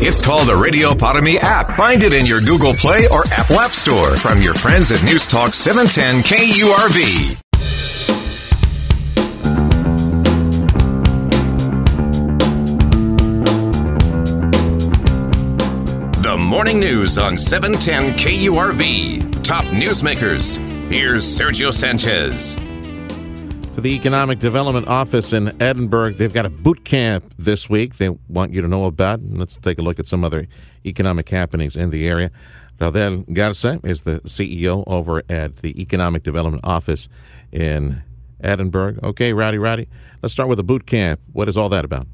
It's called the Radio Para app. Find it in your Google Play or Apple App Store from your friends at News Talk 710 KURV. The morning news on 710 KURV. Top newsmakers. Here's Sergio Sanchez to the Economic Development Office in Edinburg, they've got a boot camp this week they want you to know about. Let's take a look at some other economic happenings in the area. Raudel Garza is the CEO over at the Economic Development Office in Edinburg. Okay, Rowdy, Rowdy, let's start with the boot camp. What is all that about?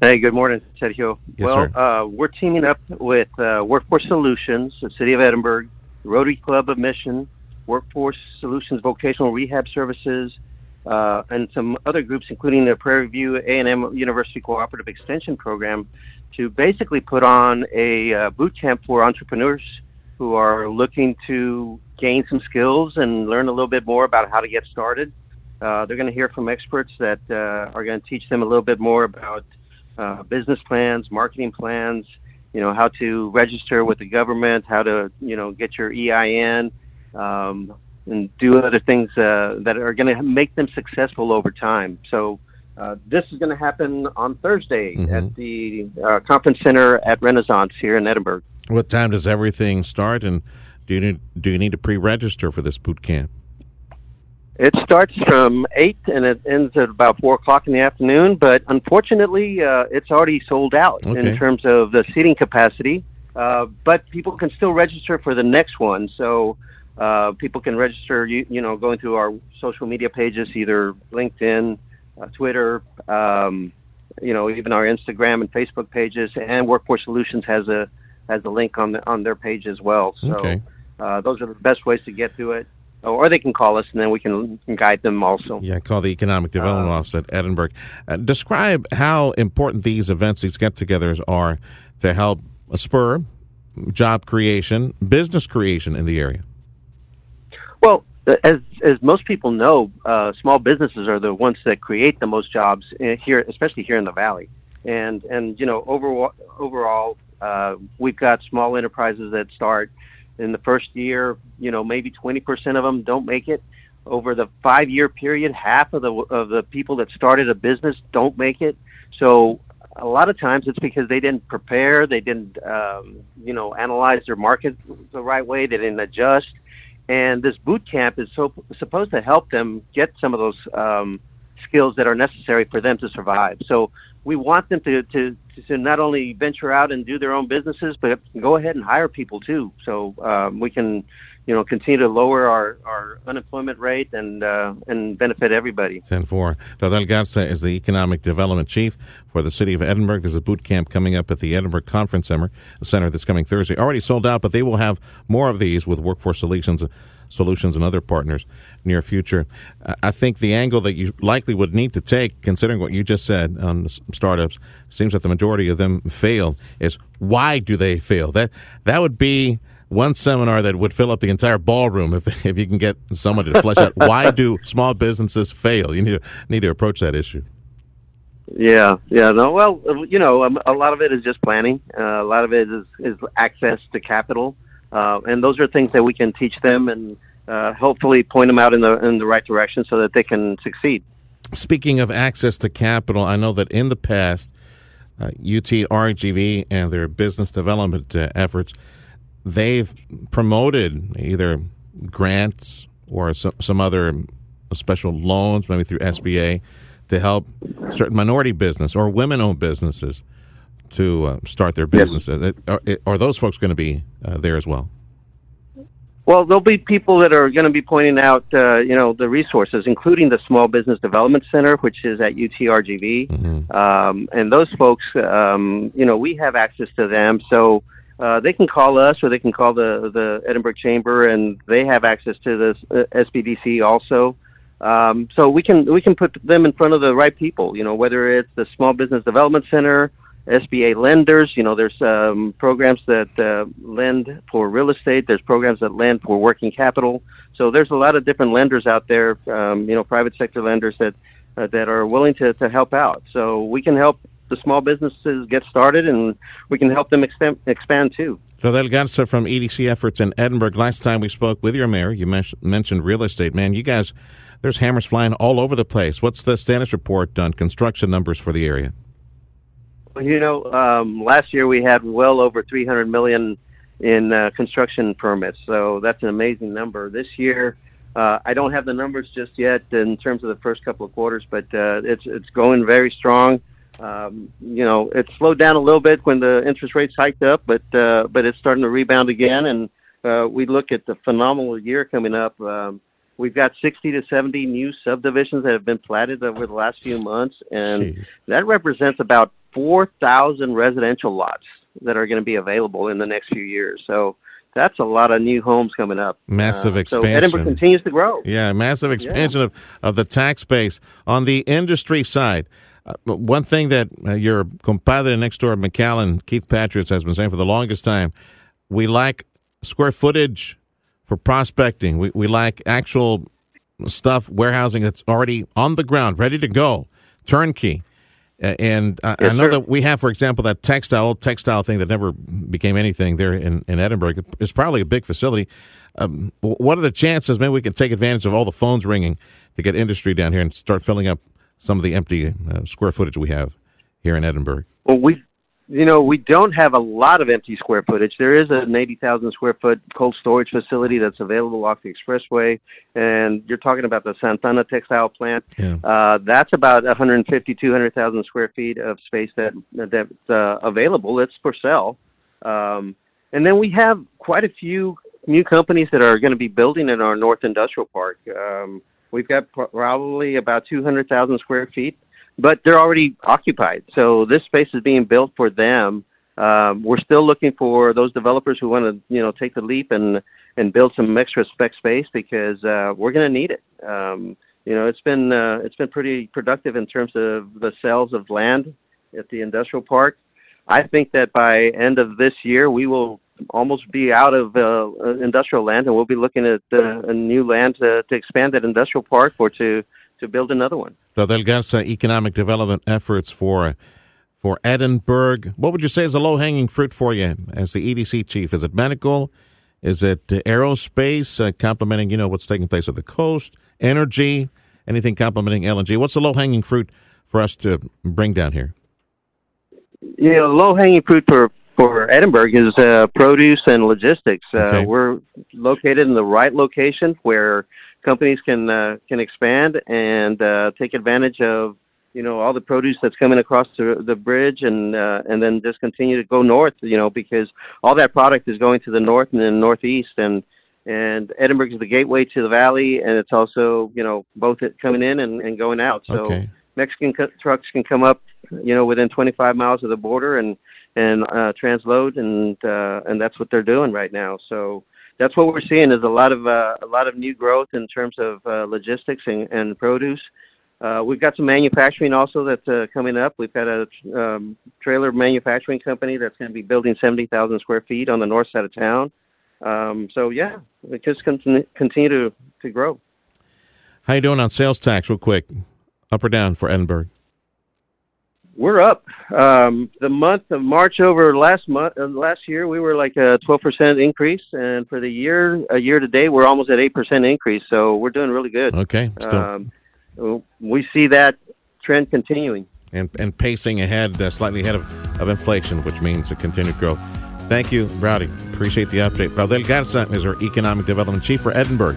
Hey, good morning, Sergio. Yes, well, uh, we're teaming up with uh, Workforce Solutions, the City of Edinburg, Rotary Club of Mission, Workforce Solutions Vocational Rehab Services, uh, and some other groups, including the Prairie View A&M University Cooperative Extension Program, to basically put on a uh, boot camp for entrepreneurs who are looking to gain some skills and learn a little bit more about how to get started. Uh, they're going to hear from experts that uh, are going to teach them a little bit more about uh, business plans, marketing plans, you know, how to register with the government, how to, you know, get your EIN, um, and do other things uh, that are going to make them successful over time. So uh, this is going to happen on Thursday Mhm. at the uh, conference center at Renaissance here in Edinburg. What time does everything start, and do you need, do you need to pre-register for this boot camp? It starts from eight and it ends at about four o'clock in the afternoon. But unfortunately, uh, it's already sold out Okay. in terms of the seating capacity. Uh, but people can still register for the next one. So uh, people can register, you, you know, going through our social media pages, either LinkedIn, uh, Twitter, um, you know, even our Instagram and Facebook pages. And Workforce Solutions has a has a link on the on their page as well. So Okay. uh, those are the best ways to get to it. Or they can call us, and then we can guide them also. Yeah, call the Economic Development Uh, Office at Edinburg. Uh, describe how important these events, these get-togethers, are to help spur job creation, business creation in the area. Well, as as most people know, uh, small businesses are the ones that create the most jobs here, especially here in the valley. And and you know, overall, overall, uh, we've got small enterprises that start in the first year. You know, maybe twenty percent of them don't make it. Over the five year period, half of the of the people that started a business don't make it. So a lot of times it's because they didn't prepare, they didn't, um, you know, analyze their market the right way, they didn't adjust and this boot camp is so supposed to help them get some of those um, skills that are necessary for them to survive. So we want them to, to to not only venture out and do their own businesses, but go ahead and hire people too. So um, we can, you know, continue to lower our, our unemployment rate and uh, and benefit everybody. 10-4. Raudel Garza is the Economic Development Chief for the City of Edinburg. There's a boot camp coming up at the Edinburg Conference Center, Center this coming Thursday. Already sold out, but they will have more of these with Workforce Solutions solutions and other partners near future. I- I think the angle that you likely would need to take, considering what you just said on the startups, seems that the majority of them fail. Is why do they fail? That that would be one seminar that would fill up the entire ballroom if if you can get somebody to flesh out why do small businesses fail. You need to need to approach that issue. Yeah, yeah. No, well, you know, um, a lot of it is just planning. Uh, a lot of it is, is access to capital, uh, and those are things that we can teach them and uh, hopefully point them out in the in the right direction so that they can succeed. Speaking of access to capital, I know that in the past, uh, UT RGV and their business development uh, efforts, they've promoted either grants or some, some other special loans, maybe through SBA, to help certain minority business or women-owned businesses to uh, start their Yes. businesses. Are, are those folks going to be uh, there as well? Well, there'll be people that are going to be pointing out, uh, you know, the resources, including the Small Business Development Center, which is at UTRGV. Um, and those folks, um, you know, we have access to them. So uh, they can call us or they can call the the Edinburg Chamber, and they have access to the uh, SBDC also. Um, so we can we can put them in front of the right people. You know, whether it's the Small Business Development Center, SBA lenders. You know, there's um, programs that uh, lend for real estate. There's programs that lend for working capital. So there's a lot of different lenders out there. Um, you know, private sector lenders that uh, that are willing to to help out. So we can help the small businesses get started, and we can help them expand, expand too. Raudel Garza from EDC Efforts in Edinburg. Last time we spoke with your mayor, you mentioned real estate. Man, you guys, there's hammers flying all over the place. What's the status report on construction numbers for the area? Well, you know, um, last year we had well over 300 million in uh, construction permits, so that's an amazing number. This year, uh, I don't have the numbers just yet in terms of the first couple of quarters, but uh, it's it's going very strong. Um, you know, it slowed down a little bit when the interest rates hiked up, but uh, but it's starting to rebound again. And uh, we look at the phenomenal year coming up. Um, we've got 60 to 70 new subdivisions that have been platted over the last few months, and Jeez. that represents about 4,000 residential lots that are going to be available in the next few years. So that's a lot of new homes coming up. Massive uh, expansion. So Edinburg continues to grow. Yeah, massive expansion yeah. of, of the tax base. On the industry side, uh, one thing that uh, your compadre next door, McAllen, Keith Patridge, has been saying for the longest time, we lack square footage for prospecting. We, we lack actual stuff, warehousing that's already on the ground, ready to go, turnkey. And I, yes, I know sir. that we have, for example, that textile textile thing that never became anything there in, in Edinburg. It's probably a big facility. Um, what are the chances? Maybe we can take advantage of all the phones ringing to get industry down here and start filling up some of the empty uh, square footage we have here in Edinburg? Well, we, you know, we don't have a lot of empty square footage. There is an 80,000 square foot cold storage facility that's available off the expressway, and you're talking about the Santana textile plant. Yeah. Uh, that's about 150, 200,000 square feet of space that that's uh, available. It's for sale. Um, and then we have quite a few new companies that are going to be building in our North Industrial Park. Um, We've got probably about 200,000 square feet, but they're already occupied. So this space is being built for them. Um, we're still looking for those developers who want to, you know, take the leap and and build some extra spec space because uh, we're going to need it. Um, you know, it's been uh, it's been pretty productive in terms of the sales of land at the industrial park. I think that by end of this year, we will almost be out of uh, industrial land, and we'll be looking at uh, a new land to, to expand that industrial park or to to build another one. Raudel Garza, economic development efforts for for Edinburg. What would you say is the low hanging fruit for you as the EDC chief? Is it medical? Is it aerospace? Uh, complementing, you know, what's taking place at the coast, energy, anything complementing LNG. What's the low hanging fruit for us to bring down here? You know, low hanging fruit for for Edinburg is uh, produce and logistics. Uh, okay. We're located in the right location where companies can uh, can expand and uh, take advantage of you know all the produce that's coming across the, the bridge and uh, and then just continue to go north. You know because all that product is going to the north and then northeast and and Edinburg is the gateway to the valley and it's also you know both coming in and, and going out. So okay. Mexican co- trucks can come up you know within 25 miles of the border and and uh, transload, and uh, and that's what they're doing right now. So that's what we're seeing is a lot of uh, a lot of new growth in terms of uh, logistics and, and produce. Uh, we've got some manufacturing also that's uh, coming up. We've got a um, trailer manufacturing company that's going to be building 70,000 square feet on the north side of town. Um, so yeah, it just continue, continue to, to grow. How you doing on sales tax, real quick? Up or down for Edinburg? We're up. Um, the month of March over last month, uh, last year, we were like a 12% increase, and for the year, a year to date, we're almost at 8% increase. So we're doing really good. Okay. Um, we see that trend continuing. And, and pacing ahead, uh, slightly ahead of, of inflation, which means a continued growth. Thank you, Rowdy. Appreciate the update. Raudel Garza is our Economic Development Chief for Edinburg.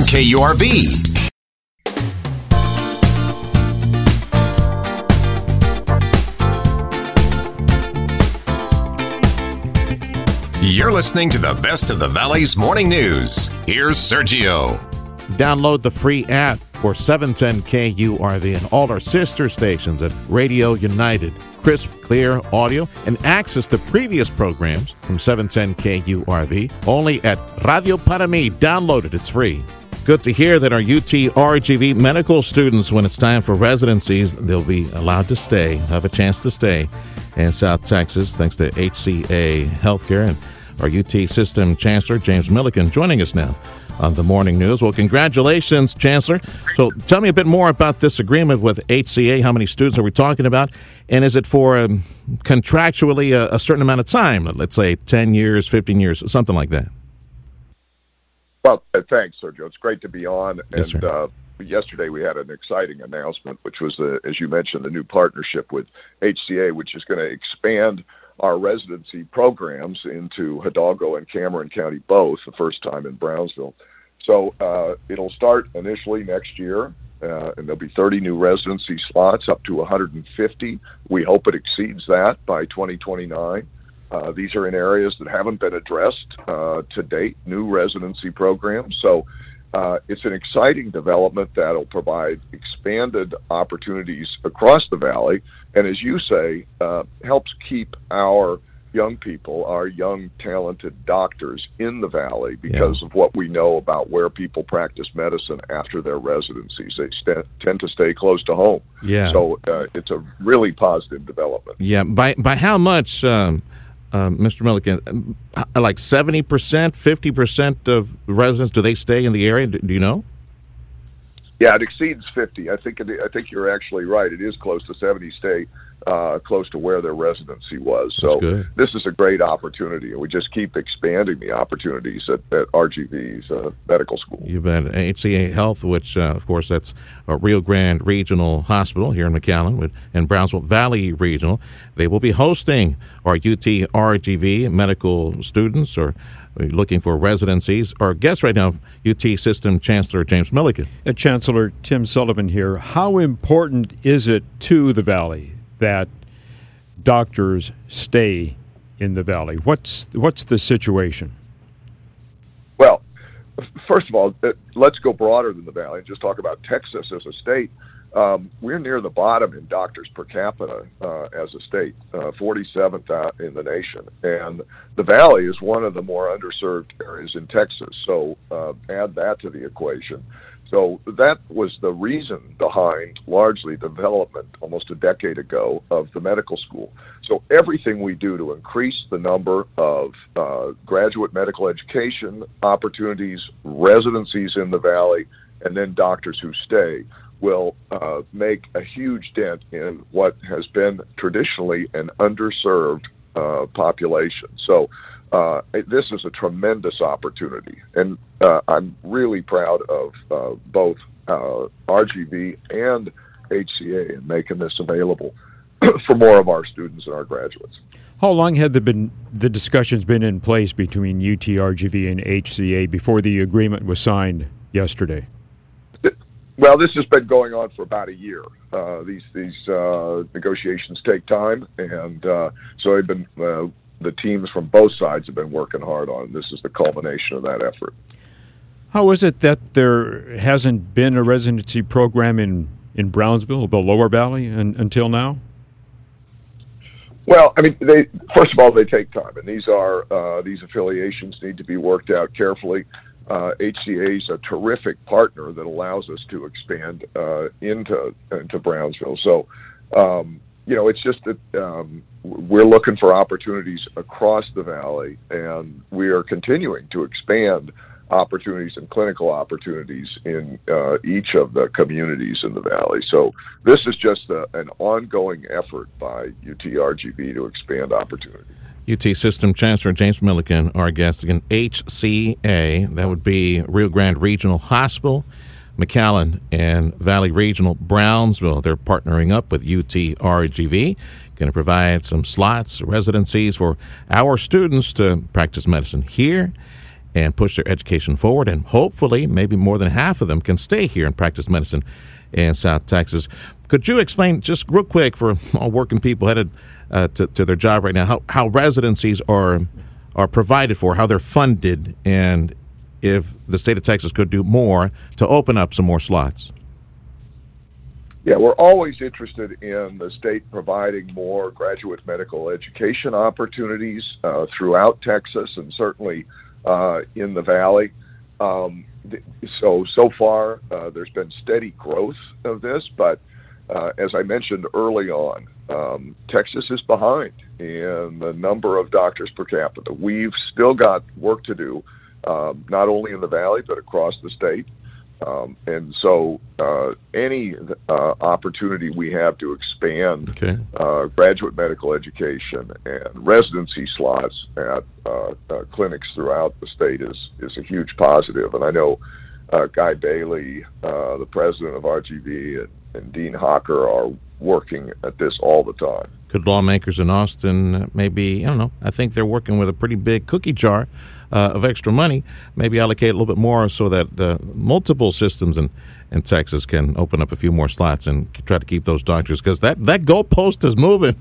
KURV. You're listening to the best of the Valley's morning news. Here's Sergio. Download the free app for 710 KURV and all our sister stations at Radio United. Crisp, clear audio and access to previous programs from 710 KURV only at Radio Para Mi. Download it, it's free. Good to hear that our UT RGV medical students, when it's time for residencies, they'll be allowed to stay, have a chance to stay in South Texas, thanks to HCA Healthcare and our UT System Chancellor, James Milliken, joining us now on the morning news. Well, congratulations, Chancellor. So tell me a bit more about this agreement with HCA. How many students are we talking about? And is it for um, contractually a, a certain amount of time? Let's say 10 years, 15 years, something like that. Well, uh, thanks, Sergio. It's great to be on. Yes, and uh, yesterday we had an exciting announcement, which was, the, as you mentioned, the new partnership with HCA, which is going to expand our residency programs into Hidalgo and Cameron County both, the first time in Brownsville. So uh, it'll start initially next year, uh, and there'll be 30 new residency slots, up to 150. We hope it exceeds that by 2029. Uh, these are in areas that haven't been addressed uh, to date, new residency programs. So uh, it's an exciting development that'll provide expanded opportunities across the valley, and as you say, uh, helps keep our young people, our young talented doctors in the valley because of what we know about where people practice medicine after their residencies. They st- tend to stay close to home. Yeah. So uh, it's a really positive development. Yeah. By, by how much, um, um, Mr. Milliken? Uh, Like 70%, 50% of residents, do they stay in the area? Do, do you know? Yeah, it exceeds 50. I think it, I think you're actually right. It is close to 70 stay uh, close to where their residency was. So this is a great opportunity, and we just keep expanding the opportunities at, at RGV's uh, medical school. You've bet. HCA Health, which, uh, of course, that's a Rio Grande Regional Hospital here in McAllen with, and Brownsville Valley Regional. They will be hosting our UT RGV medical students or looking for residencies. Our guest right now, UT System Chancellor James Milliken. Uh, Chancellor Tim Sullivan here. How important is it to the Valley that doctors stay in the Valley? What's what's the situation? Well, first of all, uh, let's go broader than the valley and just talk about Texas as a state. Um, we're near the bottom in doctors per capita uh, as a state, uh, 47th out in the nation, and the valley is one of the more underserved areas in Texas. So uh, add that to the equation. So that was the reason behind largely development almost a decade ago of the medical school. So everything we do to increase the number of uh, graduate medical education opportunities, residencies in the valley, and then doctors who stay will uh, make a huge dent in what has been traditionally an underserved uh, population. So uh, this is a tremendous opportunity, and uh, I'm really proud of uh, both uh, RGV and HCA in making this available for more of our students and our graduates. How long had the been the discussions been in place between UTRGV and HCA before the agreement was signed yesterday? Well, this has been going on for about a year. Uh, these these uh, negotiations take time, and uh, so they've been uh, the teams from both sides have been working hard on. This is the culmination of that effort. How is it that there hasn't been a residency program in, in Brownsville, the Lower Valley, un, until now? Well, I mean, they first of all they take time, and these are uh, these affiliations need to be worked out carefully. Uh, HCA is a terrific partner that allows us to expand uh, into into Brownsville. So, um, you know, it's just that um, we're looking for opportunities across the valley, and we are continuing to expand opportunities and clinical opportunities in uh, each of the communities in the valley. So this is just a, an ongoing effort by UTRGV to expand opportunities. UT System Chancellor James Milliken, our guest again. HCA, that would be Rio Grande Regional Hospital, McAllen, and Valley Regional Brownsville. They're partnering up with UTRGV, going to provide some slots, residencies for our students to practice medicine here and push their education forward. And hopefully, maybe more than half of them can stay here and practice medicine in South Texas. Could you explain just real quick for all working people headed uh, to, to their job right now how, how residencies are are provided for, how they're funded, and if the state of Texas could do more to open up some more slots? Yeah, we're always interested in the state providing more graduate medical education opportunities uh, throughout Texas and certainly uh, in the valley. Um, so so far, uh, there's been steady growth of this, but uh, as I mentioned early on, um, Texas is behind in the number of doctors per capita. We've still got work to do, um, not only in the valley but across the state. Um, and so, uh, any uh, opportunity we have to expand Okay. uh, graduate medical education and residency slots at uh, uh, clinics throughout the state is is a huge positive. And I know uh, Guy Bailey, uh, the president of RGV, and, and Dean Hocker are working at this all the time. Could lawmakers in Austin maybe, I don't know, I think they're working with a pretty big cookie jar uh, of extra money, maybe allocate a little bit more so that uh, multiple systems in, in Texas can open up a few more slots and try to keep those doctors because that, that goalpost is moving.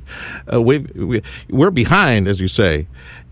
Uh, we, we, we're behind, as you say.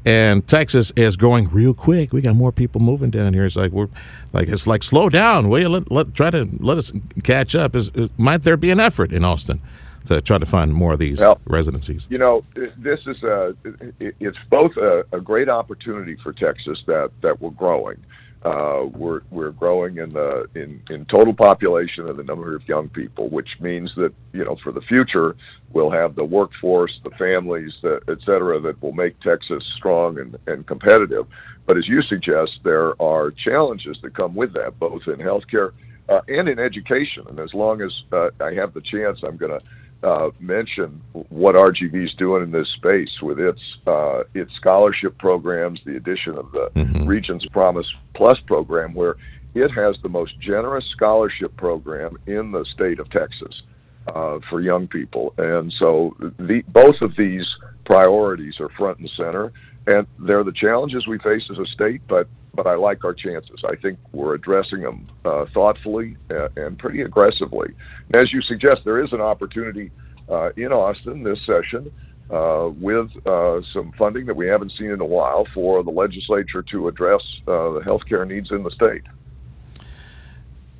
And Texas is growing real quick. We got more people moving down here. It's like we're like it's like slow down. Will you let, let try to let us catch up? Is, is might there be an effort in Austin to try to find more of these Well, residencies? You know, this is a, it's both a, a great opportunity for Texas that that we're growing. Uh, we're we're growing in the in, in total population and the number of young people, which means that you know for the future we'll have the workforce, the families, the, et cetera, that will make Texas strong and, and competitive. But as you suggest, there are challenges that come with that, both in healthcare uh, and in education. And as long as uh, I have the chance, I'm going to uh, mention what RGV is doing in this space with its uh, its scholarship programs, the addition of the Regions Promise Plus program, where it has the most generous scholarship program in the state of Texas uh, for young people. And so the, both of these priorities are front and center, and they're the challenges we face as a state. But but I like our chances. I think we're addressing them uh, thoughtfully and, and pretty aggressively. And as you suggest, there is an opportunity uh, in Austin this session. Uh, with uh, some funding that we haven't seen in a while for the legislature to address uh, the healthcare needs in the state.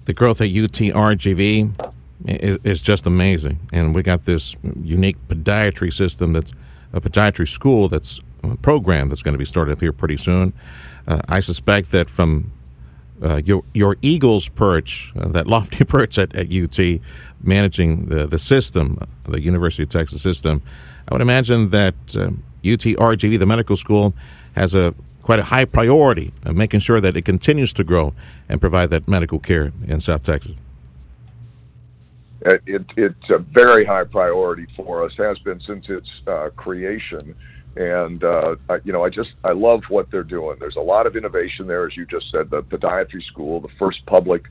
the growth at UTRGV is, is just amazing, and we got this unique podiatry system that's a podiatry school that's a program that's going to be started up here pretty soon. Uh, I suspect that from uh, your your Eagles perch, uh, that lofty perch at, at UT, managing the the system, the University of Texas system, I would imagine that um, UTRGV, the medical school, has a quite a high priority of making sure that it continues to grow and provide that medical care in South Texas. It, it, it's a very high priority for us, has been since its uh, creation. And uh, I, you know, I just I love what they're doing. There's a lot of innovation there, as you just said. The podiatry school, the first public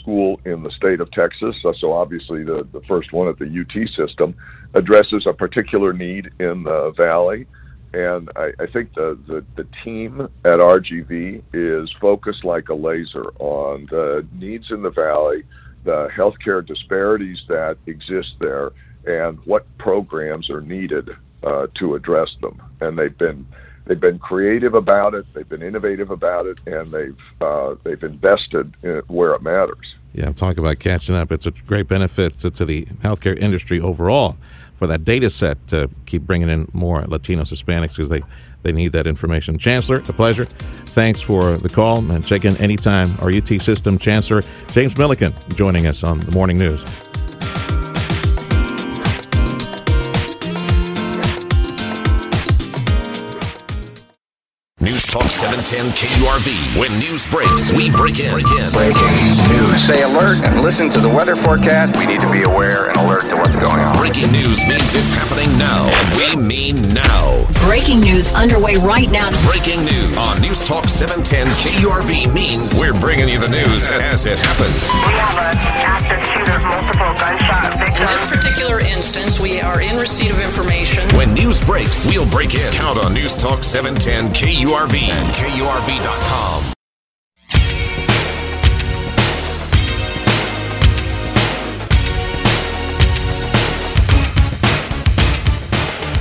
school in the state of Texas, so, so obviously the the first one at the UT system, addresses a particular need in the valley. And I, I think the, the, the team at RGV is focused like a laser on the needs in the valley, the healthcare disparities that exist there, and what programs are needed uh, to address them. And they've been they've been creative about it, they've been innovative about it, and they've uh, they've invested in where it matters. Yeah, talk about catching up. It's a great benefit to, to the healthcare industry overall for that data set to keep bringing in more Latinos, Hispanics, because they, they need that information. Chancellor, a pleasure. Thanks for the call and check in anytime. Our UT System Chancellor James Milliken joining us on the Morning News. Talk 710 KURV. When news breaks, we break in. Break in. Breaking news. Stay alert and listen to the weather forecast. We need to be aware and alert to what's going on. Breaking news means it's happening now, and we mean now. Breaking news underway right now. Breaking news on News Talk 710 KURV means we're bringing you the news as it happens. We have an active shooter, multiple gunshot victims. Particular instance, we are in receipt of information. When news breaks, we'll break in. Count on News Talk 710 KURV and KURV.com.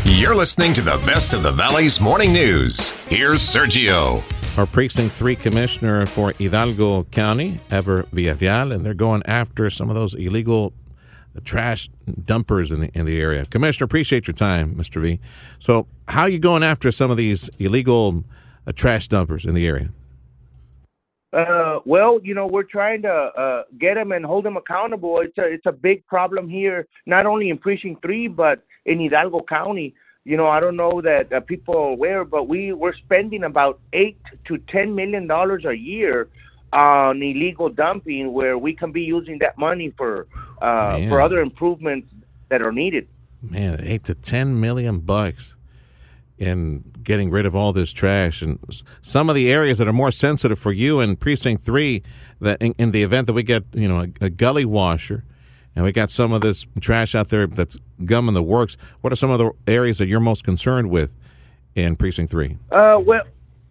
You're listening to the best of the Valley's morning news. Here's Sergio. Our Precinct 3 Commissioner for Hidalgo County, Ever Villarreal, and they're going after some of those illegal trash dumpers in the, in the area. Commissioner, appreciate your time, Mr. V. So, how are you going after some of these illegal uh, trash dumpers in the area? Uh, well, you know, we're trying to uh, get them and hold them accountable. It's a it's a big problem here, not only in precinct three, but in Hidalgo County. You know, I don't know that uh, people are aware, but we we're spending about eight to ten million dollars a year on illegal dumping, where we can be using that money for uh, for other improvements that are needed. Man, eight to ten million bucks in getting rid of all this trash and some of the areas that are more sensitive for you in precinct three that in, in the event that we get you know a, a gully washer and we got some of this trash out there that's gum in the works what are some of the areas that you're most concerned with in precinct three Uh, well,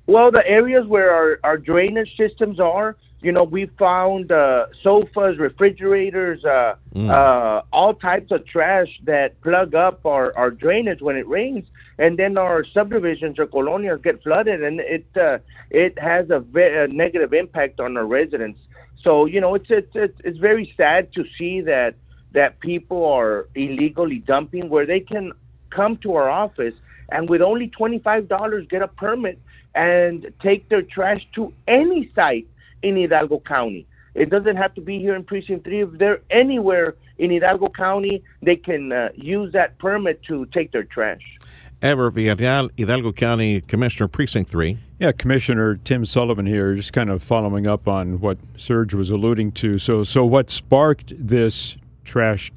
well, the areas where our, our drainage systems are, you know, we found uh, sofas, refrigerators, uh, uh, all types of trash that plug up our, our drainage when it rains, and then our subdivisions or colonias get flooded, and it uh, it has a, ve- a negative impact on our residents. So you know, it's it's it's, it's very sad to see that that people are illegally dumping where they can come to our office and with only $25 get a permit and take their trash to any site in Hidalgo County. It doesn't have to be here in Precinct 3. If they're anywhere in Hidalgo County, they can uh, use that permit to take their trash. ever villarreal hidalgo county commissioner precinct three Yeah, Commissioner Tim Sullivan here, just kind of following up on what Serge was alluding to. So, so what sparked this trash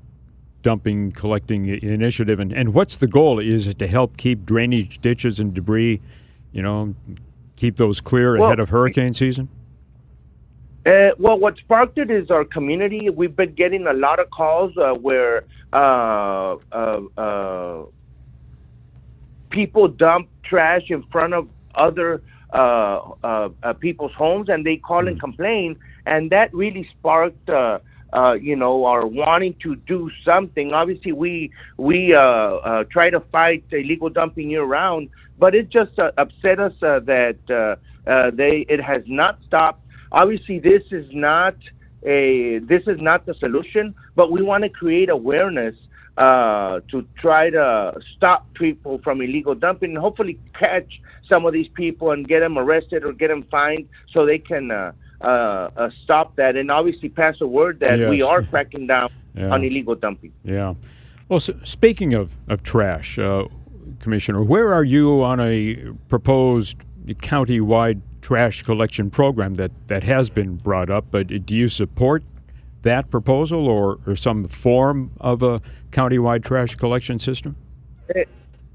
dumping collecting initiative, and, and what's the goal? Is it to help keep drainage ditches and debris, you know, keep those clear Well, ahead of hurricane season? Uh, well, what sparked it is our community. We've been getting a lot of calls uh, where uh, uh, uh, people dump trash in front of other uh, uh, uh, people's homes, and they call and complain, and that really sparked. Uh, uh, you know, our wanting to do something. Obviously, we we uh, uh, try to fight illegal dumping year round, but it just uh, upset us uh, that uh, uh, they it has not stopped. Obviously, this is not a this is not the solution, but we want to create awareness uh, to try to stop people from illegal dumping and hopefully catch some of these people and get them arrested or get them fined so they can uh, uh, uh, stop that and obviously pass a word that we are cracking down Yeah. on illegal dumping. Yeah. Well, s speaking of, of trash, uh, Commissioner, where are you on a proposed county-wide trash collection program that, that has been brought up? But do you support that proposal or, or some form of a county-wide trash collection system?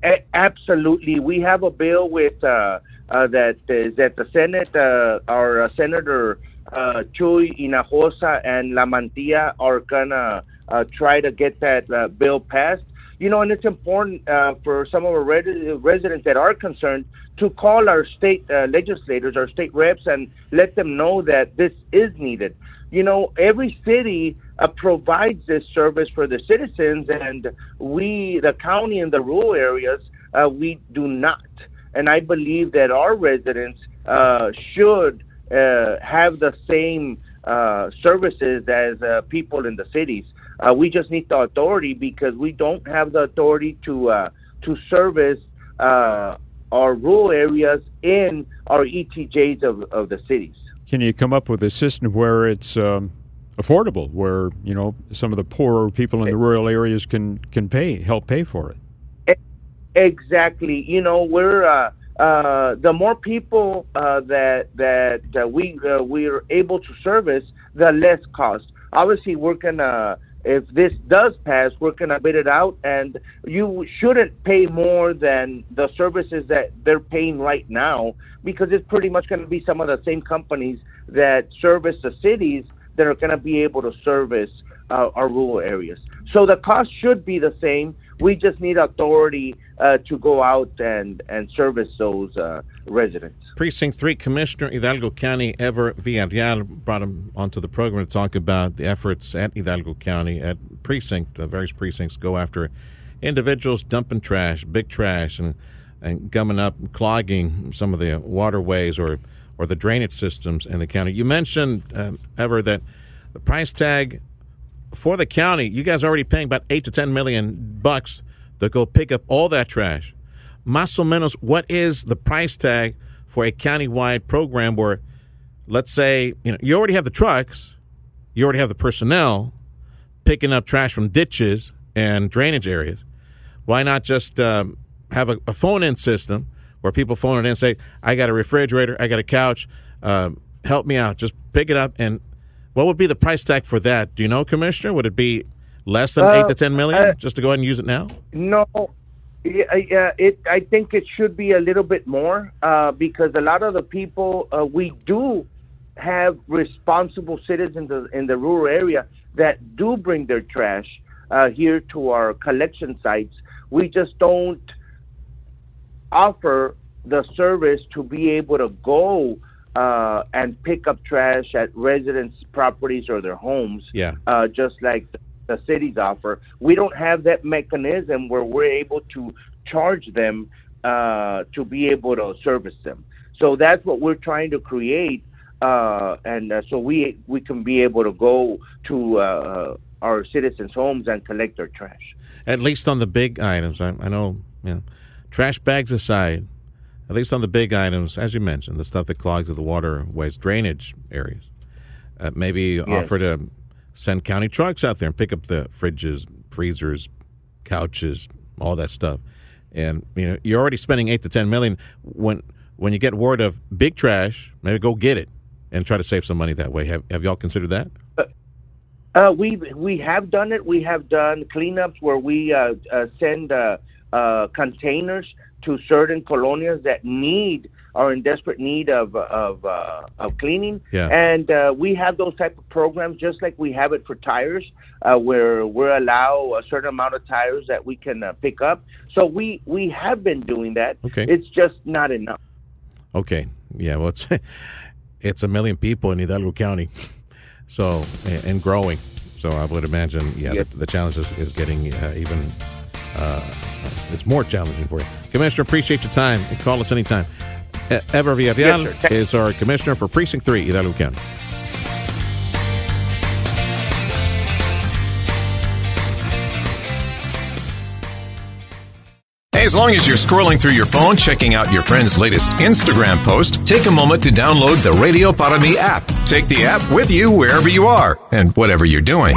A- absolutely, we have a bill with uh, uh, that is at the Senate. Uh, our uh, Senator uh, Chuy Hinojosa and La Mantilla are gonna uh, try to get that uh, bill passed. You know, and it's important uh, for some of our res- residents that are concerned to call our state uh, legislators, our state reps, and let them know that this is needed. You know, every city uh, provides this service for the citizens, and we, the county and the rural areas, uh, we do not. And I believe that our residents uh, should uh, have the same services as people in the cities. Uh, we just need the authority because we don't have the authority to uh, to service uh, our rural areas in our ETJs of, of the cities. Can you come up with a system where it's um, affordable, where you know some of the poorer people in the rural areas can can pay help pay for it? Exactly. You know, we're uh, uh, the more people uh, that that uh, we uh, we are able to service, the less cost. Obviously, we're gonna if this does pass, we're gonna bid it out, and you shouldn't pay more than the services that they're paying right now because it's pretty much going to be some of the same companies that service the cities that are going to be able to service uh, our rural areas. So the cost should be the same. We just need authority uh, to go out and, and service those uh, residents. Precinct 3 Commissioner Hidalgo County Ever Villarreal brought him onto the program to talk about the efforts at Hidalgo County, at precinct, uh, various precincts, go after individuals dumping trash, big trash, and, and gumming up, clogging some of the waterways or, or the drainage systems in the county. You mentioned, um, Ever, that the price tag for the county, you guys are already paying about 8 to 10 million bucks to go pick up all that trash. Más o menos, what is the price tag for a county-wide program where, let's say, you know, you already have the trucks, you already have the personnel picking up trash from ditches and drainage areas. Why not just um, have a, a phone-in system where people phone it in and say, "I got a refrigerator, I got a couch, uh, help me out." Just pick it up, and what would be the price tag for that? Do you know, Commissioner? Would it be less than Uh, eight to ten million uh, just to go ahead and use it now? No, yeah, yeah, it. I think it should be a little bit more uh, because a lot of the people uh, we do have responsible citizens in the, in the rural area that do bring their trash uh, here to our collection sites. We just don't offer the service to be able to go uh, and pick up trash at residents' properties or their homes Yeah. uh, just like the cities offer. We don't have that mechanism where we're able to charge them uh, to be able to service them. So that's what we're trying to create, uh, and uh, so we we can be able to go to uh, our citizens' homes and collect their trash. At least on the big items. I, I know, you know, trash bags aside, at least on the big items, as you mentioned, the stuff that clogs the waterways, drainage areas. Uh, maybe offer to send county trucks out there and pick up the fridges, freezers, couches, all that stuff. And you know, you're already spending eight to ten million. When when you get word of big trash, maybe go get it and try to save some money that way. Have have y'all considered that? Uh, we we have done it. We have done cleanups where we uh, uh, send uh, uh, containers to certain colonias that need are in desperate need of of uh, of cleaning. Yeah. And uh, we have those type of programs, just like we have it for tires, uh, where we allow a certain amount of tires that we can uh, pick up. So we we have been doing that. Okay. It's just not enough. Okay. Yeah. Well, it's it's a million people in Hidalgo County, so and, growing. So I would imagine, yeah, Yep. the, the challenge is, is getting uh, even. Uh, it's more challenging for you, Commissioner. Appreciate your time. And call us anytime. Ever Villarreal Yes, sir. Is our commissioner for Precinct Three, Hidalgo County. Hey, as long as you're scrolling through your phone, checking out your friend's latest Instagram post, take a moment to download the Radio Para Mi app. Take the app with you wherever you are and whatever you're doing.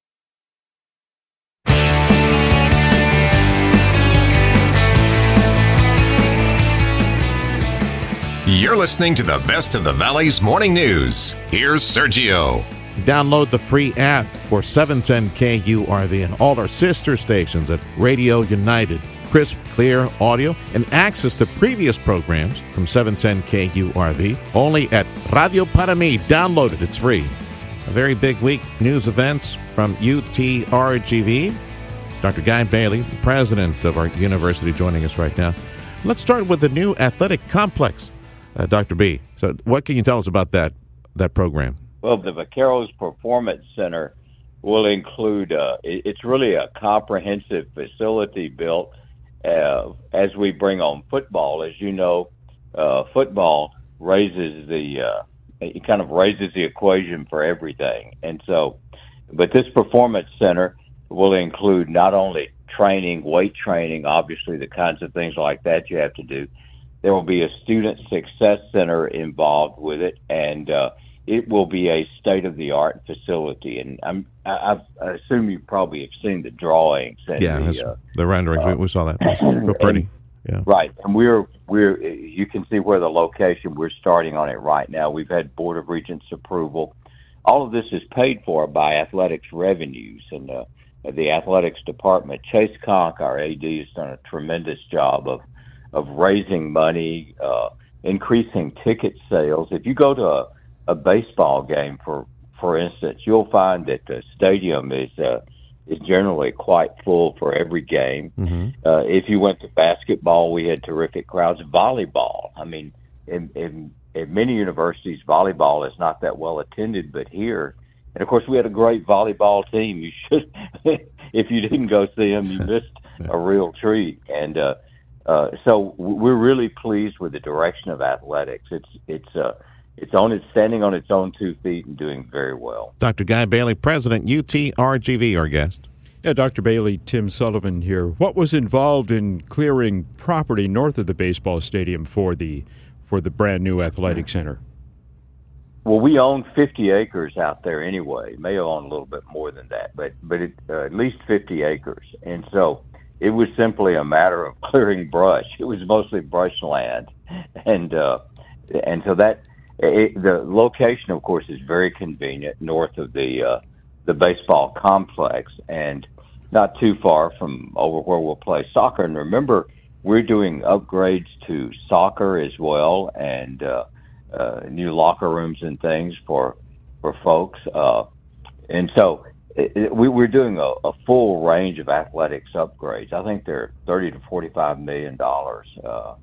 You're listening to the best of the Valley's morning news. Here's Sergio. Download the free app for 710 KURV and all our sister stations at Radio United. Crisp, clear audio and access to previous programs from 710 KURV only at Radio Para Mi. Download it, it's free. A very big week, news events from UTRGV. Dr. Guy Bailey, president of our university, joining us right now. Let's start with the new athletic complex, uh, Dr. B. So, what can you tell us about that that program? Well, the Vaqueros Performance Center will include, uh, it's really a comprehensive facility built uh, as we bring on football. As you know, uh, football raises the, uh, it kind of raises the equation for everything. And so but this performance center will include not only training, weight training, obviously the kinds of things like that you have to do. There will be a student success center involved with it, and uh, it will be a state of the art facility. And I'm, I, I assume you probably have seen the drawings. And yeah, the, uh, the renderings. we, we saw that. Real pretty. Yeah. Right, and we're we're you can see where the location. We're starting on it right now. We've had Board of Regents approval. All of this is paid for by athletics revenues and uh, the athletics department. Chasse Conque, our AD, has done a tremendous job of of raising money, uh, increasing ticket sales. If you go to a, a baseball game, for for instance, you'll find that the stadium is uh, is generally quite full for every game. Mm-hmm. Uh, if you went to basketball, we had terrific crowds. Volleyball, I mean, in, in, in many universities, volleyball is not that well attended, but here, and of course, we had a great volleyball team. You should, if you didn't go see them, you missed a real treat. And uh, uh, so we're really pleased with the direction of athletics. It's it's uh, it's on its standing on its own two feet and doing very well. Dr. Guy Bailey, President UTRGV, our guest. Yeah, Dr. Bailey, Tim Sullivan here. What was involved in clearing property north of the baseball stadium for the for the brand new athletic center? Well, we own 50 acres out there anyway. May own a little bit more than that, but but it, uh, at least 50 acres. And so it was simply a matter of clearing brush. It was mostly brush land, and uh, and so that it, the location, of course, is very convenient north of the uh, the baseball complex and not too far from over where we'll play soccer. And remember, we're doing upgrades to soccer as well and. Uh, uh, new locker rooms and things for for folks. Uh, and so it, we, we're doing a, a full range of athletics upgrades. I think they're thirty to forty five million dollars uh,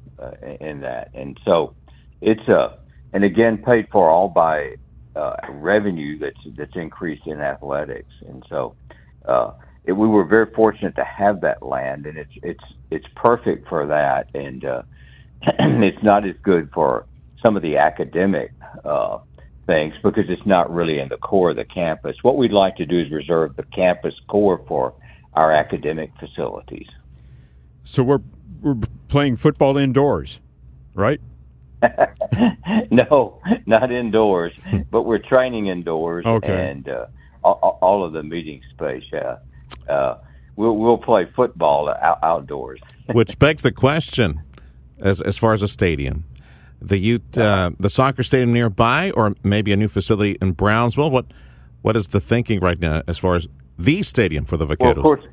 in that, and so it's a and again paid for all by uh, revenue that's that's increased in athletics, and so. Uh, it, we were very fortunate to have that land, and it's it's it's perfect for that, and uh, it's not as good for some of the academic uh, things because it's not really in the core of the campus. What we'd like to do is reserve the campus core for our academic facilities. So we're we're playing football indoors, right? no, not indoors, but we're training indoors okay. and uh, all, all, of the meeting space. Yeah, uh, we'll we'll play football out, outdoors. Which begs the question, as as far as a stadium, the youth, uh, the soccer stadium nearby, or maybe a new facility in Brownsville? What what is the thinking right now as far as the stadium for the Vaqueros? Well, of course,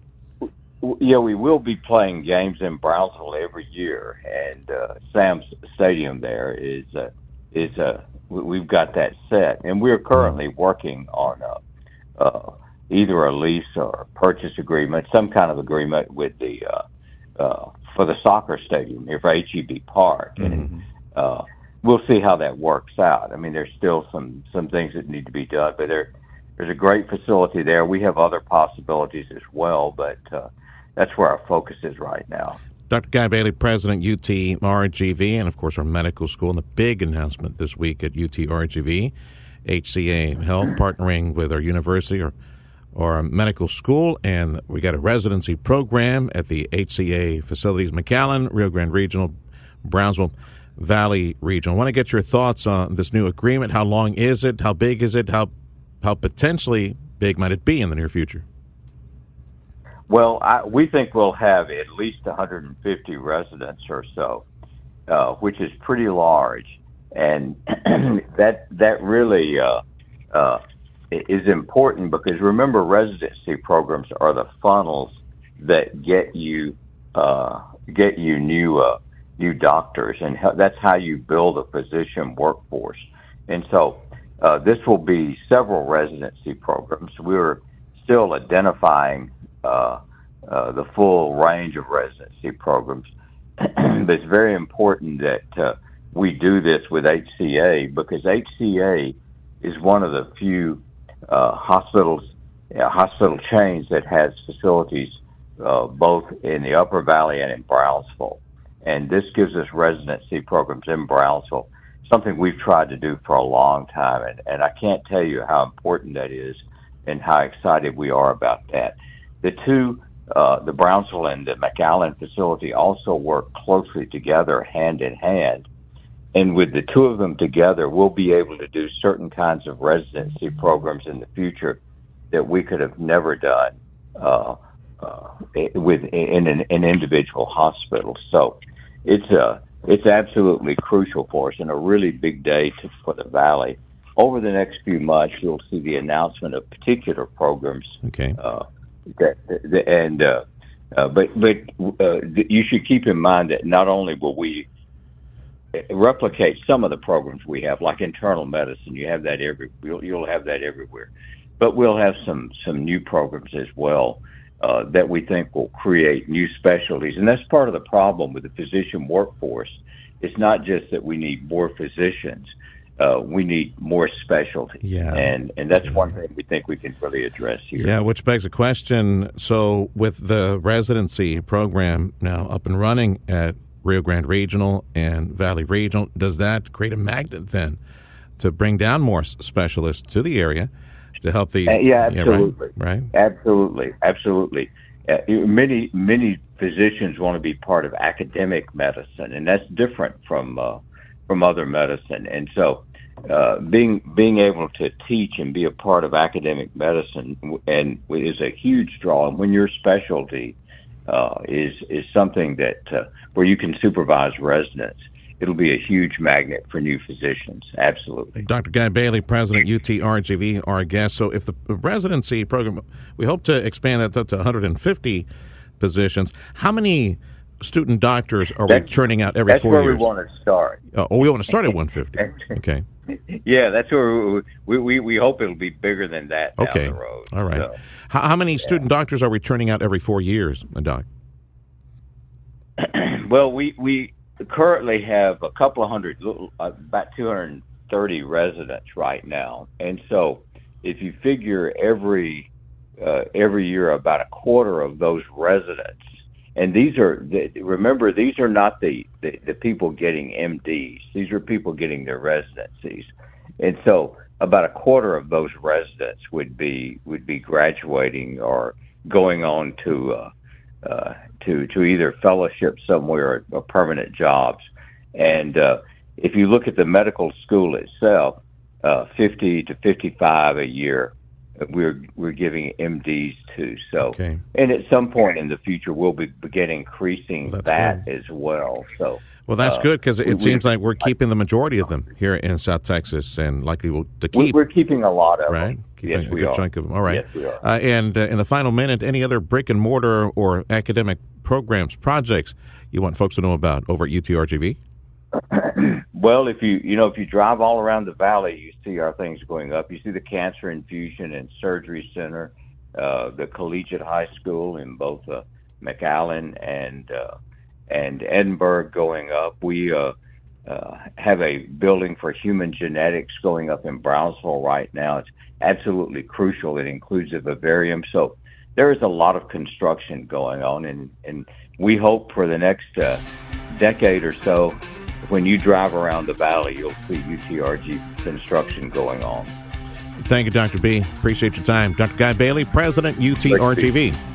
yeah, we will be playing games in Brownsville every year, and uh, Sam's Stadium there is uh, is uh, we've got that set, and we're currently working on a, uh, either a lease or a purchase agreement, some kind of agreement with the uh, uh, for the soccer stadium here for HEB Park, Mm-hmm. Uh, we'll see how that works out. I mean, there's still some some things that need to be done, but there there's a great facility there. We have other possibilities as well, but uh, that's where our focus is right now. Dr. Guy Bailey, President UTRGV, and of course our medical school, and the big announcement this week at UTRGV, HCA Health partnering with our university or or medical school, and we got a residency program at the HCA facilities, McAllen, Rio Grande Regional, Brownsville. Valley region. I want to get your thoughts on this new agreement. How long is it? How big is it? How how potentially big might it be in the near future? Well, I, we think we'll have at least 150 residents or so, uh, which is pretty large, and that that really uh, uh, is important because remember, residency programs are the funnels that get you uh, get you new uh, new doctors, and that's how you build a physician workforce. And so, uh, this will be several residency programs. We're still identifying uh, uh, the full range of residency programs, but it's very important that uh, we do this with HCA because HCA is one of the few uh, hospitals, hospital chains that has facilities uh, both in the Upper Valley and in Brownsville and this gives us residency programs in Brownsville, something we've tried to do for a long time, and, and I can't tell you how important that is and how excited we are about that. The two, uh, the Brownsville and the McAllen facility, also work closely together, hand in hand. And with the two of them together, we'll be able to do certain kinds of residency programs in the future that we could have never done uh, uh, with in an, an individual hospital. So it's a it's absolutely crucial for us and a really big day to, for the valley. Over the next few months, you'll see the announcement of particular programs. Okay. Uh, that, that, and uh, uh, but but uh, you should keep in mind that not only will we replicate some of the programs we have, like internal medicine, you have that every you'll, you'll have that everywhere, but we'll have some some new programs as well. Uh, that we think will create new specialties. And that's part of the problem with the physician workforce. It's not just that we need more physicians, uh, we need more specialty. Yeah. And, and that's one thing we think we can really address here. Yeah, which begs a question. So, with the residency program now up and running at Rio Grande Regional and Valley Regional, does that create a magnet then to bring down more specialists to the area? To help these. Uh, yeah, absolutely. Yeah, right, right, Absolutely. Absolutely. Uh, many many physicians want to be part of academic medicine, and that's different from uh, from other medicine. And so, uh, being being able to teach and be a part of academic medicine and is a huge draw. And when your specialty uh, is is something that uh, where you can supervise residents it'll be a huge magnet for new physicians. Absolutely. Dr. Guy Bailey, President UTRGV, our guest. So, if the residency program, we hope to expand that up to 150 positions. How many student doctors are that's, we churning out every four years? That's where we want to start. Uh, oh, we want to start at 150. Okay. Yeah, that's where we, we, we hope it'll be bigger than that okay. the road. All right. So, how, how, many student yeah. doctors are we churning out every four years, Doc? well, we, we currently have a couple of hundred, about 230 residents right now, and so if you figure every uh, every year about a quarter of those residents, and these are remember these are not the, the the people getting MDs; these are people getting their residencies, and so about a quarter of those residents would be would be graduating or going on to uh, uh, to to either fellowship somewhere or, or permanent jobs. And uh, if you look at the medical school itself, uh, 50 to 55 a year, we're we're giving MDs to. So, okay. and at some point in the future, we'll be begin increasing well, that good. as well. So. Well, that's uh, good because it we, seems we, like we're keeping the majority of them here in South Texas, and likely will to keep. We're keeping a lot of right. them. Keeping yes, a we good are. chunk of them. All right. Yes, we are. Uh, and uh, in the final minute, any other brick and mortar or academic programs, projects you want folks to know about over at UTRGV? well, if you you know if you drive all around the valley, you see our things going up. You see the Cancer Infusion and Surgery Center, uh, the Collegiate High School in both uh, McAllen and uh, and Edinburg going up. We uh, uh, have a building for human genetics going up in Brownsville right now. It's absolutely crucial. It includes a vivarium, so there is a lot of construction going on, and and we hope for the next uh, decade or so, when you drive around the valley, you'll see UTRG construction going on. Thank you, Dr. B. Appreciate your time. Dr. Guy Bailey, President, UTRGV.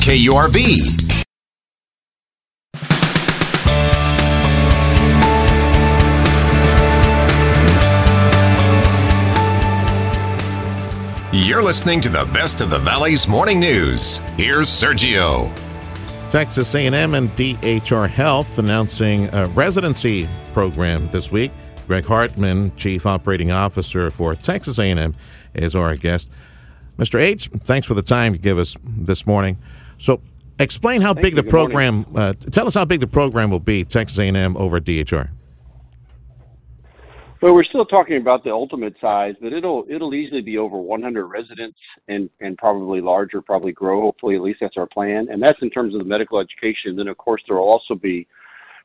KURV. You're listening to the best of the Valley's morning news. Here's Sergio. Texas A&M and DHR Health announcing a residency program this week. Greg Hartman, Chief Operating Officer for Texas A&M, is our guest. Mr. H, thanks for the time you give us this morning. So, Explain how Thank big you. the Good program. Uh, tell us how big the program will be. Texas A&M over at DHR. Well, we're still talking about the ultimate size, but it'll it'll easily be over 100 residents and and probably larger, probably grow. Hopefully, at least that's our plan, and that's in terms of the medical education. Then, of course, there will also be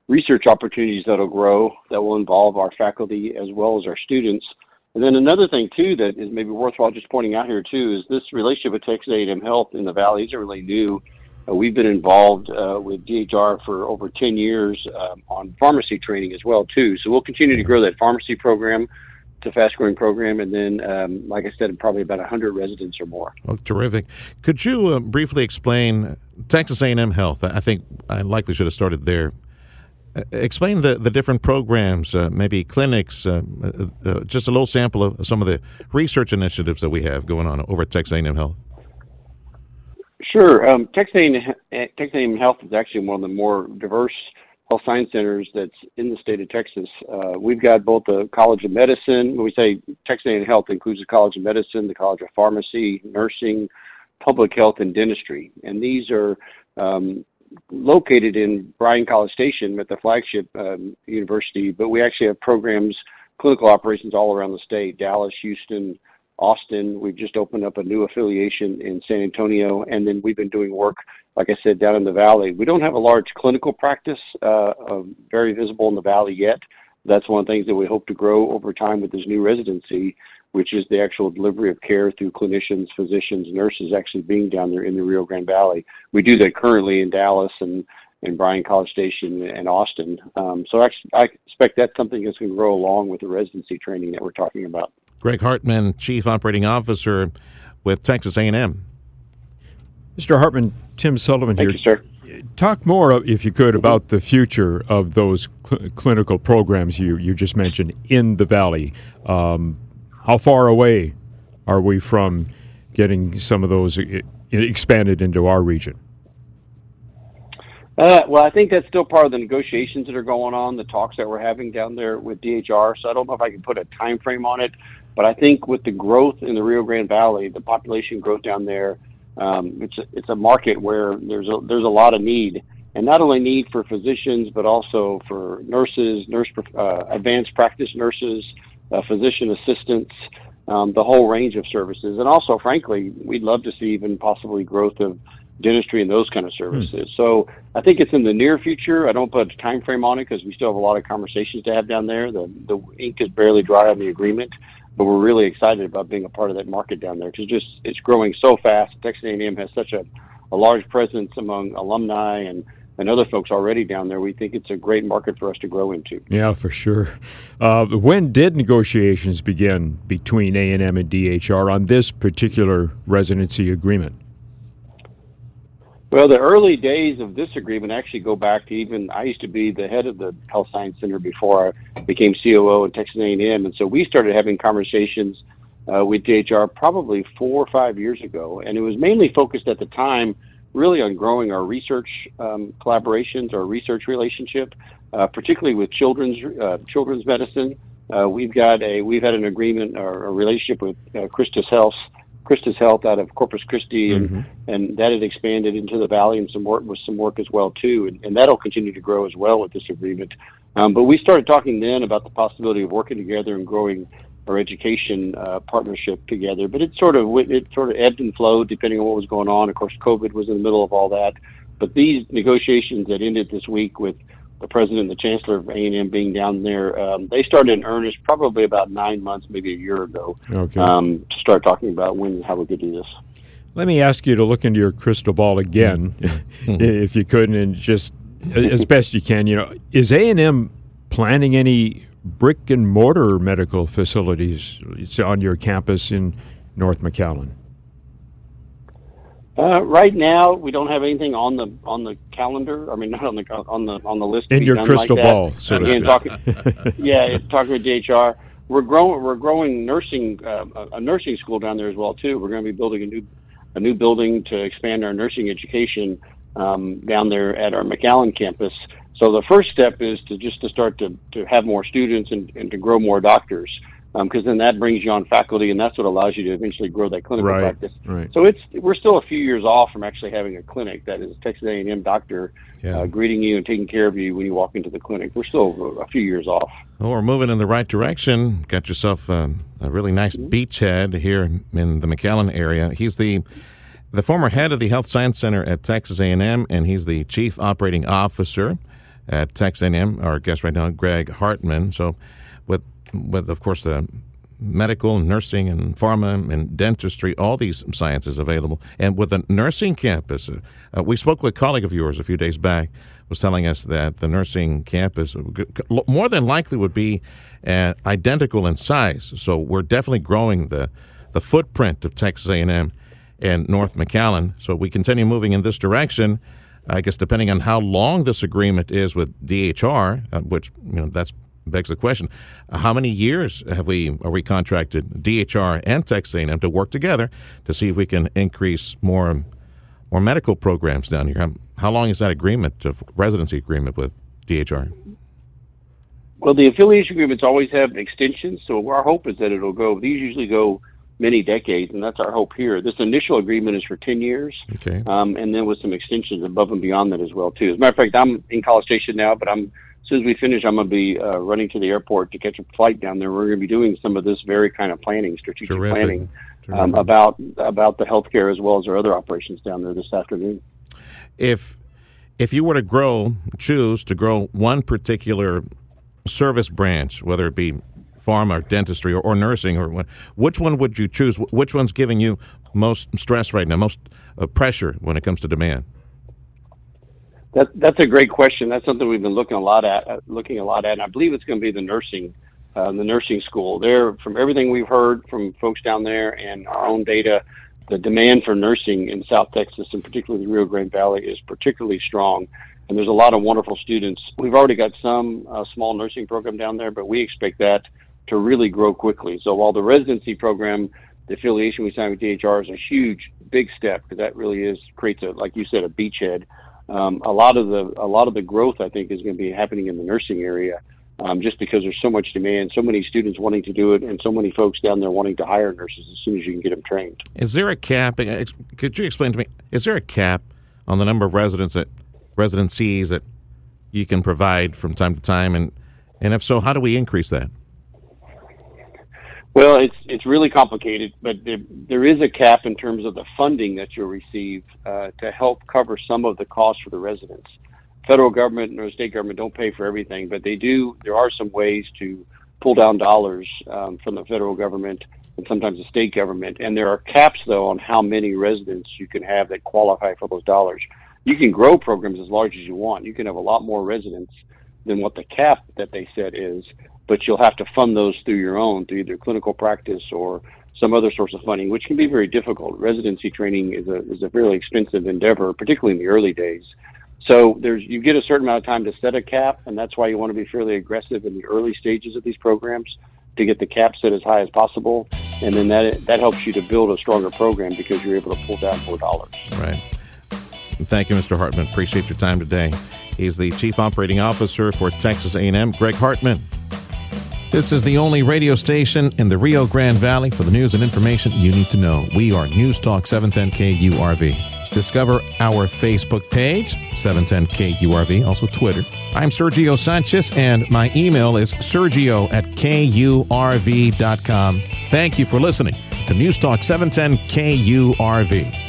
research opportunities that'll grow that will involve our faculty as well as our students. And then another thing too that is maybe worthwhile just pointing out here too is this relationship with Texas A&M Health in the Valley isn't really new. Uh, we've been involved uh, with DHR for over 10 years um, on pharmacy training as well too. So we'll continue to grow that pharmacy program. It's a fast-growing program, and then, um, like I said, probably about 100 residents or more. Oh, terrific! Could you uh, briefly explain Texas A&M Health? I think I likely should have started there. Uh, explain the, the different programs, uh, maybe clinics, uh, uh, uh, just a little sample of some of the research initiatives that we have going on over at Texas A&M Health. Sure. Um, Texas A&M, Texas A&M Health is actually one of the more diverse health science centers that's in the state of Texas. Uh, we've got both the College of Medicine. When we say Texas A&M Health includes the College of Medicine, the College of Pharmacy, Nursing, Public Health, and Dentistry, and these are um, located in Bryan College Station at the flagship um, university. But we actually have programs, clinical operations all around the state: Dallas, Houston. Austin. We've just opened up a new affiliation in San Antonio, and then we've been doing work, like I said, down in the valley. We don't have a large clinical practice, uh, uh, very visible in the valley yet. That's one of the things that we hope to grow over time with this new residency, which is the actual delivery of care through clinicians, physicians, nurses actually being down there in the Rio Grande Valley. We do that currently in Dallas and in Bryan College Station and Austin. Um, so I, I expect that's something that's going to grow along with the residency training that we're talking about. Greg Hartman, Chief Operating Officer with Texas A&M. Mr. Hartman, Tim Sullivan Thank here. You, sir. Talk more, if you could, about the future of those cl- clinical programs you, you just mentioned in the Valley. Um, how far away are we from getting some of those e- expanded into our region? Uh, well, I think that's still part of the negotiations that are going on, the talks that we're having down there with DHR. So I don't know if I can put a time frame on it, but I think with the growth in the Rio Grande Valley, the population growth down there, um, it's a, it's a market where there's a there's a lot of need, and not only need for physicians, but also for nurses, nurse uh, advanced practice nurses, uh, physician assistants, um, the whole range of services, and also, frankly, we'd love to see even possibly growth of dentistry and those kind of services. Hmm. So I think it's in the near future. I don't put a time frame on it because we still have a lot of conversations to have down there. The the ink is barely dry on the agreement, but we're really excited about being a part of that market down there because just it's growing so fast. Texas A&M has such a, a large presence among alumni and and other folks already down there. We think it's a great market for us to grow into. Yeah, for sure. Uh, when did negotiations begin between A&M and DHR on this particular residency agreement? Well, the early days of this agreement actually go back to even I used to be the head of the Health Science Center before I became COO at Texas A&M, and so we started having conversations uh, with DHR probably four or five years ago, and it was mainly focused at the time really on growing our research um, collaborations, our research relationship, uh, particularly with children's uh, children's medicine. Uh, we've got a we've had an agreement or a relationship with uh, Christus Health. Christus Health out of Corpus Christi, and Mm-hmm. and that had expanded into the valley and some work with some work as well too, and, and that'll continue to grow as well with this agreement. Um, but we started talking then about the possibility of working together and growing our education uh, partnership together. But it sort of it sort of ebbed and flowed depending on what was going on. Of course, COVID was in the middle of all that. But these negotiations that ended this week with the president and the chancellor of A&M being down there, um, they started in earnest probably about nine months, maybe a year ago, Okay. um, to start talking about when and how we could do this. Let me ask you to look into your crystal ball again, if you could, and just as best you can. You know, is A and M planning any brick and mortar medical facilities on your campus in North McAllen? Uh, right now, we don't have anything on the on the calendar. I mean, not on the on the on the list. In your crystal like ball, so to Again, talking, yeah, talking with DHR. We're growing. We're growing nursing uh, a a nursing school down there as well too. We're going to be building a new a new building to expand our nursing education um, down there at our McAllen campus. So the first step is to just to start to, to have more students and, and to grow more doctors. because then that brings you on faculty, and that's what allows you to eventually grow that clinical Right, practice. right. So it's we're still a few years off from actually having a clinic that is a Texas A&M doctor Yeah. uh, greeting you and taking care of you when you walk into the clinic. We're still a few years off. Well, we're moving in the right direction. Got yourself um, a really nice beachhead here in the McAllen area. He's the the former head of the Health Science Center at Texas A&M, and he's the chief operating officer at Texas A&M. Our guest right now, Greg Hartman. So, with with of course the medical, nursing, and pharma and dentistry, all these sciences available. And with the nursing campus, uh, uh, we spoke with a colleague of yours a few days back, was telling us that the nursing campus g- more than likely would be uh, identical in size. So we're definitely growing the the footprint of Texas A&M and North McAllen. So we continue moving in this direction. I guess depending on how long this agreement is with DHR, uh, which you know that's begs the question: uh, How many years have we are we contracted DHR and Texas A&M to work together to see if we can increase more more medical programs down here? How, long is that agreement, residency agreement with DHR? Well, the affiliation agreements always have extensions, so our hope is that it'll go. These usually go many decades, and that's our hope here. This initial agreement is for ten years, Okay. um, and then with some extensions above and beyond that as well too. As a matter of fact, I'm in College Station now, but I'm as soon as we finish, I'm going to be uh, running to the airport to catch a flight down there. We're going to be doing some of this very kind of planning, strategic Terrific. planning um, about about the healthcare as well as our other operations down there this afternoon. if if you were to grow, choose to grow one particular service branch, whether it be pharma dentistry or, or nursing, or what, which one would you choose? Which one's giving you most stress right now, most uh, pressure when it comes to demand? That that's a great question. That's something we've been looking a lot at, uh, looking a lot at, and I believe it's going to be the nursing, uh, the nursing school. There, from everything we've heard from folks down there and our own data, the demand for nursing in South Texas and particularly the Rio Grande Valley is particularly strong. And there's a lot of wonderful students. We've already got some uh, small nursing program down there, but we expect that to really grow quickly. So while the residency program, the affiliation we signed with DHR is a huge, big step because that really is creates a, like you said, a beachhead um, a lot of the a lot of the growth I think is going to be happening in the nursing area, um, just because there's so much demand, so many students wanting to do it, and so many folks down there wanting to hire nurses as soon as you can get them trained. Is there a cap? uh, Could you explain to me? Is there a cap on the number of residents that residencies that you can provide from time to time, and and if so, how do we increase that? Well, it's it's really complicated, but there, there is a cap in terms of the funding that you'll receive uh, to help cover some of the costs for the residents. Federal government or state government don't pay for everything, but they do. There are some ways to pull down dollars um, from the federal government and sometimes the state government. And there are caps, though, on how many residents you can have that qualify for those dollars. You can grow programs as large as you want. You can have a lot more residents than what the cap that they set is, but you'll have to fund those through your own, through either clinical practice or some other source of funding, which can be very difficult. Residency training is a is a fairly expensive endeavor, particularly in the early days. So there's you get a certain amount of time to set a cap, and that's why you want to be fairly aggressive in the early stages of these programs to get the cap set as high as possible, and then that that helps you to build a stronger program because you're able to pull down more dollars. Right. Thank you, Mr. Hartman. Appreciate your time today. He's the Chief Operating Officer for Texas A&M, Greg Hartman. This is the only radio station in the Rio Grande Valley for the news and information you need to know. We are News Talk 710 KURV. Discover our Facebook page, 710 KURV, also Twitter. I'm Sergio Sanchez, and my email is sergio at kurv.com. Thank you for listening to News Talk 710 KURV.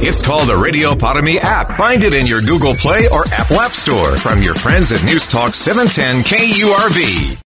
It's called the Radio Parami app. Find it in your Google Play or Apple App Store from your friends at News Talk 710 KURV.